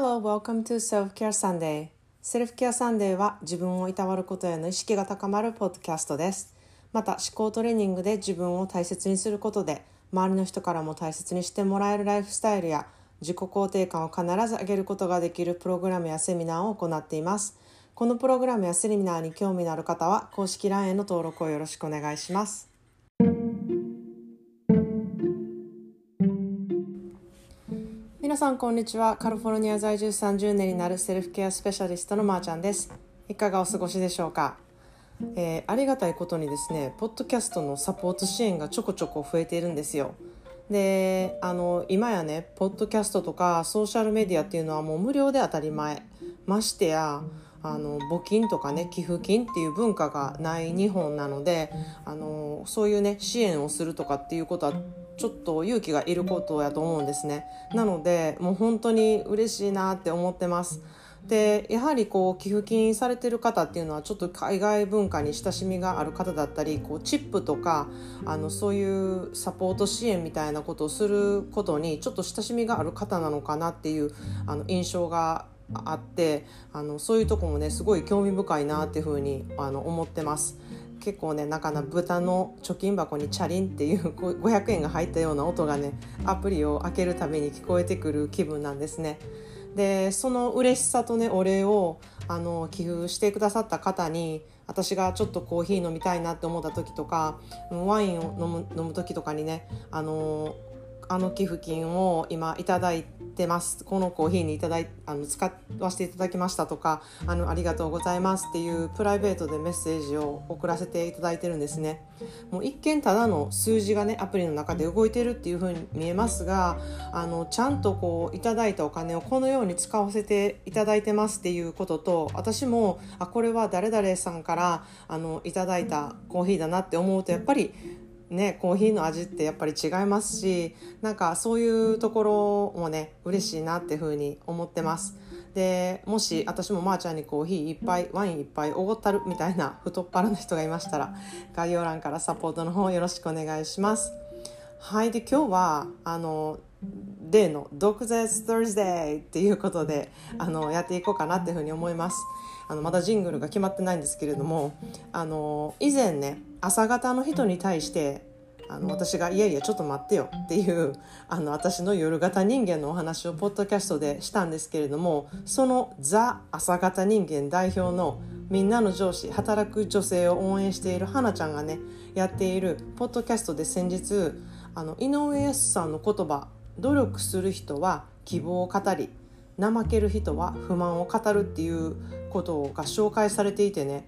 Hello, welcome to Self Care Sunday. セルフケアサンデーは自分をいたわることへの意識が高まるポッドキャストです。また思考トレーニングで自分を大切にすることで周りの人からも大切にしてもらえるライフスタイルや自己肯定感を必ず上げることができるプログラムやセミナーを行っています。このプログラムやセミナーに興味のある方は公式 LINE への登録をよろしくお願いします。皆さんこんにちは。カリフォルニア在住30年になるセルフケアスペシャリストのまーちゃんです。いかがお過ごしでしょうか、えーありがたいことにですねポッドキャストのサポート支援がちょこちょこ増えているんですよ。であの今やねポッドキャストとかソーシャルメディアっていうのはもう無料で当たり前。ましてやあの募金とかね寄付金っていう文化がない日本なのであのそういうね支援をするとかっていうことはちょっと勇気がいることやと思うんですねなのでもう本当に嬉しいなって思ってますでやはりこう寄付金されてる方っていうのはちょっと海外文化に親しみがある方だったりこうチップとかあのそういうサポート支援みたいなことをすることにちょっと親しみがある方なのかなっていうあの印象があってあのそういうとこもねすごい興味深いなっていうふうにあの思ってます。結構ねなんかな豚の貯金箱にチャリンっていう500円が入ったような音がねアプリを開けるたびに聞こえてくる気分なんですね。でその嬉しさとねお礼をあの寄付してくださった方に私がちょっとコーヒー飲みたいなって思った時とかワインを飲む飲む時とかにねあのあの寄付金を今いただいてます。このコーヒーにいただいあの使わせていただきましたとかあのありがとうございますっていうプライベートでメッセージを送らせていただいてるんですね。もう一見ただの数字がねアプリの中で動いてるっていう風に見えますがあのちゃんとこういただいたお金をこのように使わせていただいてますっていうことと私もあこれは誰々さんからあのいただいたコーヒーだなって思うとやっぱりね、コーヒーの味ってやっぱり違いますしなんかそういうところもね嬉しいなっていうふうに思ってます。でもし私もまーちゃんにコーヒーいっぱいワインいっぱいおごったるみたいな太っ腹な人がいましたら概要欄からサポートの方よろしくお願いします。はいで今日はあの例の「毒舌 Thursday」っていうことであのやっていこうかなっていうふうに思います。あのまだジングルが決まってないんですけれどもあの以前ね朝方の人に対してあの私が「いやいやちょっと待ってよ」っていうあの私の夜型人間のお話をポッドキャストでしたんですけれどもそのザ朝型人間代表のみんなの上司働く女性を応援している花ちゃんがねやっているポッドキャストで先日あの井上康さんの言葉「努力する人は希望を語り怠ける人は不満を語る」っていうことが紹介されていてね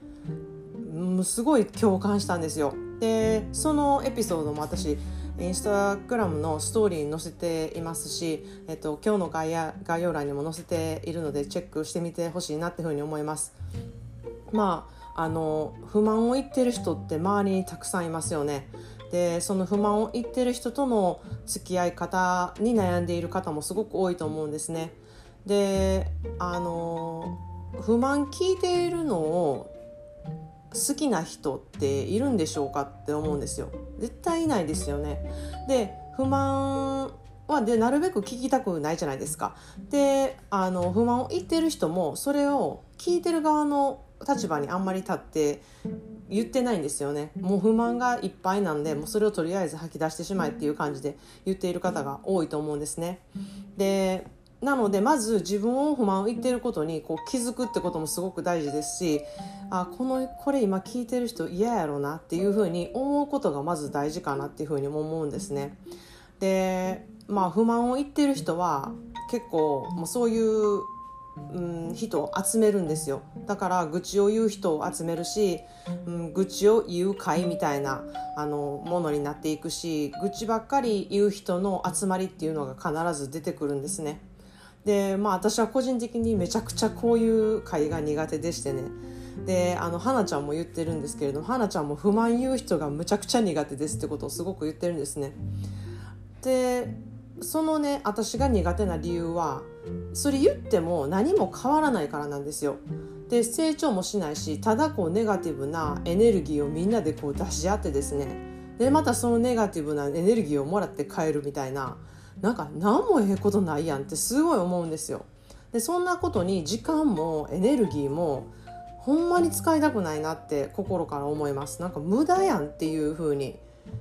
すごい共感したんですよ。でそのエピソードも私インスタグラムのストーリーに載せていますし、えっと、今日の概要概要欄にも載せているのでチェックしてみてほしいなっていうふうに思います。まああの不満を言ってる人って周りにたくさんいますよね。でその不満を言ってる人との付き合い方に悩んでいる方もすごく多いと思うんですね。であの不満聞いているのを好きな人っているんでしょうかって思うんですよ。絶対いないですよね。で不満はでなるべく聞きたくないじゃないですか。であの不満を言ってる人もそれを聞いてる側の立場にあんまり立って言ってないんですよね。もう不満がいっぱいなんでもうそれをとりあえず吐き出してしまえっていう感じで言っている方が多いと思うんですね。でなのでまず自分を不満を言ってることにこう気づくってこともすごく大事ですしあこのこれ今聞いてる人嫌やろなっていうふうに思うことがまず大事かなっていうふうにも思うんですね。でまあ不満を言ってる人は結構もうそういううん、人を集めるんですよだから愚痴を言う人を集めるし、うん、愚痴を言う会みたいなあのものになっていくし愚痴ばっかり言う人の集まりっていうのが必ず出てくるんですね。でまあ私は個人的にめちゃくちゃこういう会が苦手でしてねであの花ちゃんも言ってるんですけれども花ちゃんも不満言う人がむちゃくちゃ苦手ですってことをすごく言ってるんですね。でそのね私が苦手な理由はそれ言っても何も変わらないからなんですよ。で成長もしないしただこうネガティブなエネルギーをみんなでこう出し合ってですねでまたそのネガティブなエネルギーをもらって帰るみたいななんか何もええことないやんってすごい思うんですよ。でそんなことに時間もエネルギーもほんまに使いたくないなって心から思いますなんか無駄やんっていう風に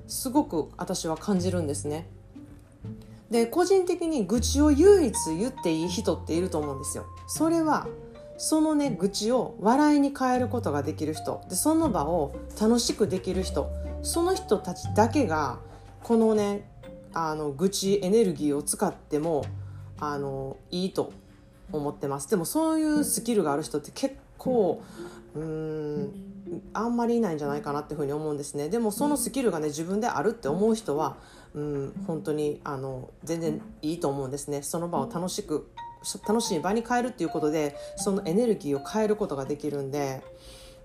すごく私は感じるんですねで個人的に愚痴を唯一言っていい人っていると思うんですよ。それはそのね愚痴を笑いに変えることができる人。でその場を楽しくできる人。その人たちだけがこのねあの愚痴エネルギーを使ってもあのいいと思ってます。でもそういうスキルがある人って結構うんあんまりいないんじゃないかなっていうふうに思うんですね。でもそのスキルがね自分であるって思う人はうん本当にあの全然いいと思うんですね。その場を楽しく楽しい場に変えるっていうことでそのエネルギーを変えることができるんで、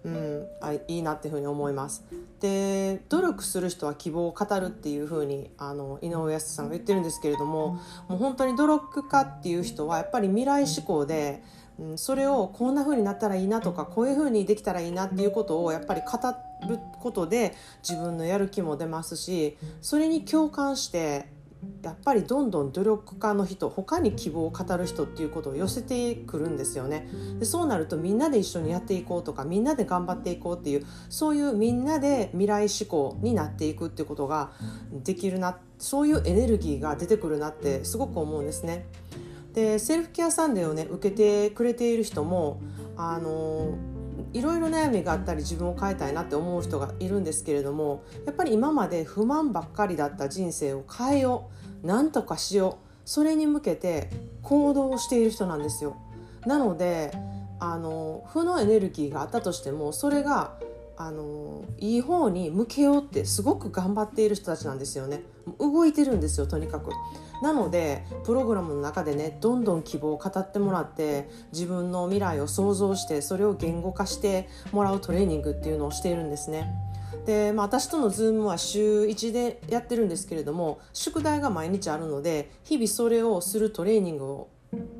うん、あいいなっていうふうに思います。で努力する人は希望を語るっていうふうにあの井上康さんが言ってるんですけれどももう本当に努力家っていう人はやっぱり未来志向でうん、それをこんな風になったらいいなとかこういう風にできたらいいなっていうことをやっぱり語ってることで自分のやる気も出ますしそれに共感してやっぱりどんどん努力家の人他に希望を語る人っていうことを寄せてくるんですよねでそうなるとみんなで一緒にやっていこうとかみんなで頑張っていこうっていうそういうみんなで未来志向になっていくっていうことができるなそういうエネルギーが出てくるなってすごく思うんですね。でセルフケアサンデーをね受けてくれている人もあのいろいろ悩みがあったり自分を変えたいなって思う人がいるんですけれどもやっぱり今まで不満ばっかりだった人生を変えようなんとかしようそれに向けて行動をしている人なんですよ。なのであの負のエネルギーがあったとしてもそれがあのいい方に向けようってすごく頑張っている人たちなんですよね。動いてるんですよとにかく。なのでプログラムの中でねどんどん希望を語ってもらって自分の未来を想像してそれを言語化してもらうトレーニングっていうのをしているんですね。で、まあ、私とのズームは週1でやってるんですけれども宿題が毎日あるので日々それをするトレーニングを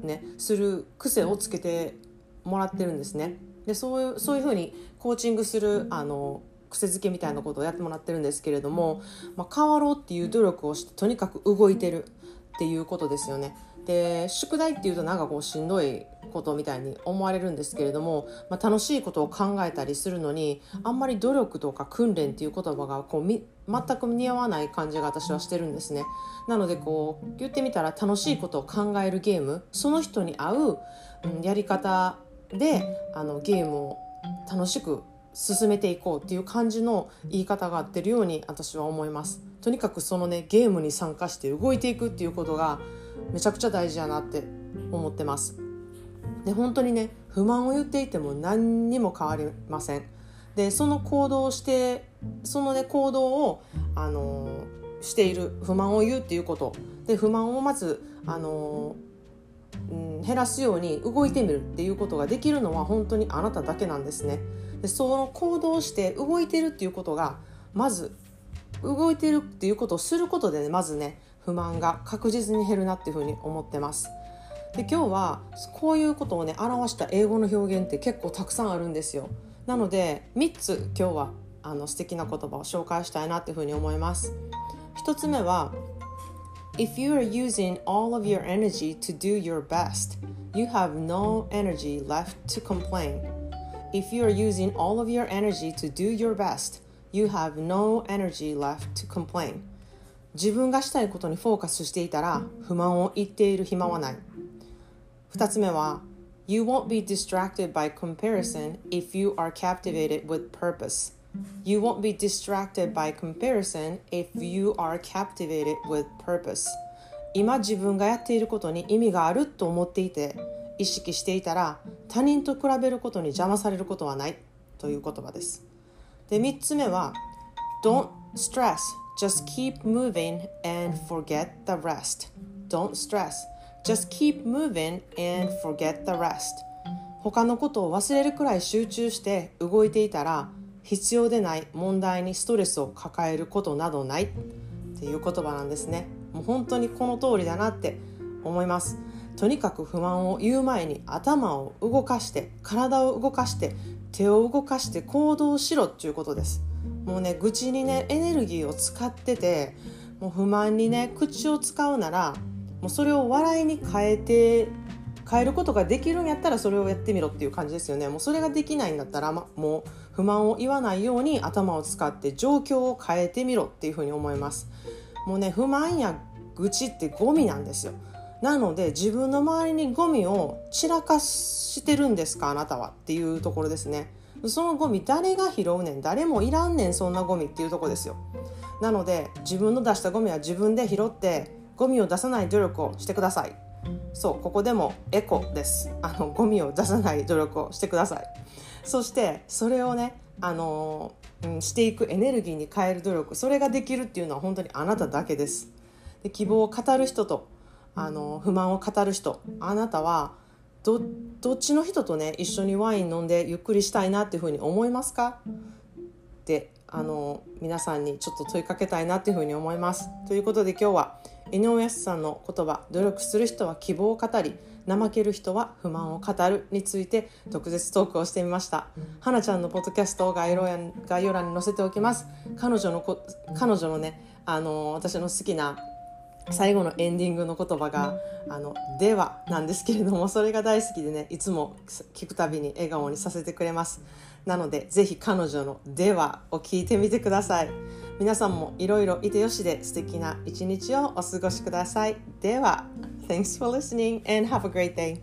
ねする癖をつけてもらってるんですね。でそういうそういうふうにコーチングするあの癖づけみたいなことをやってもらってるんですけれども、まあ、変わろうっていう努力をしてとにかく動いてるっていうことですよね。で宿題っていうとなんかこうしんどいことみたいに思われるんですけれども、まあ、楽しいことを考えたりするのにあんまり努力とか訓練っていう言葉がこうみ全く似合わない感じが私はしてるんですねなのでこう言ってみたら楽しいことを考えるゲームその人に合う、うん、やり方であのゲームを楽しく進めていこうっていう感じの言い方が合ってるように私は思います。とにかくそのねゲームに参加して動いていくっていうことがめちゃくちゃ大事やなって思ってます。で本当にね不満を言っていても何にも変わりません。でその行動をしてそのね行動をあのしている不満を言うっていうこと。で不満をまずあの、減らすように動いてみるっていうことができるのは本当にあなただけなんですね。でその行動して動いてるっていうことがまず動いてるっていうことをすることで、ね、まずね不満が確実に減るなっていうふうに思ってます。で今日はこういうことをね表した英語の表現って結構たくさんあるんですよ。なので3つ今日はあの素敵な言葉を紹介したいなっていうふうに思います。1つ目は If you are using all of your energy to do your best, you have no energy left to complain. If you are using all of your energy to do your best, you have no energy left to complain. 自分がしたいことにフォーカスしていたら不満を言っている暇はない。二つ目は You won't be distracted by comparison if you are captivated with purpose. You won't be distracted by comparison if you are captivated with purpose. 今自分がやっていることに意味があると思っていて意識していたら他人と比べることに邪魔されることはないという言葉です。で、3つ目は Don't stress, just keep moving and forget the rest. Don't stress, just keep moving and forget the rest. 他のことを忘れるくらい集中して動いていたら必要でない問題にストレスを抱えることなどない。っていう言葉なんですね。もう本当にこの通りだなって思います。とにかく不満を言う前に頭を動かして体を動かして手を動かして行動しろっていうことです。もうね愚痴にねエネルギーを使っててもう不満にね口を使うならもうそれを笑いに変えて変えることができるんやったらそれをやってみろっていう感じですよね。もうそれができないんだったら、ま、もう不満を言わないように頭を使って状況を変えてみろっていうふうに思います。もうね不満や愚痴ってゴミなんですよ。なので自分の周りにゴミを散らかしてるんですかあなたはっていうところですね。そのゴミ誰が拾うねん誰もいらんねんそんなゴミっていうとこですよ。なので自分の出したゴミは自分で拾ってゴミを出さない努力をしてください。そうここでもエコです。あのゴミを出さない努力をしてください。そしてそれをねあの、うん、していくエネルギーに変える努力それができるっていうのは本当にあなただけです。で希望を語る人とあの不満を語る人あなたはどどっちの人とね一緒にワイン飲んでゆっくりしたいなっていうふうに思いますか？ってあの皆さんにちょっと問いかけたいなっていうふうに思います。ということで今日は井上さんの言葉「努力する人は希望を語り怠ける人は不満を語る」について特別トークをしてみました。はなちゃんのポッドキャストを概要欄に載せておきます。彼女のこ彼女のねあの私の好きな最後のエンディングの言葉が「あのでは」なんですけれどもそれが大好きでねいつも聞くたびに笑顔にさせてくれますなのでぜひ彼女の「では」を聞いてみてください皆さんもいろいろいてよしで素敵な一日をお過ごしくださいでは Thanks for listening and have a great day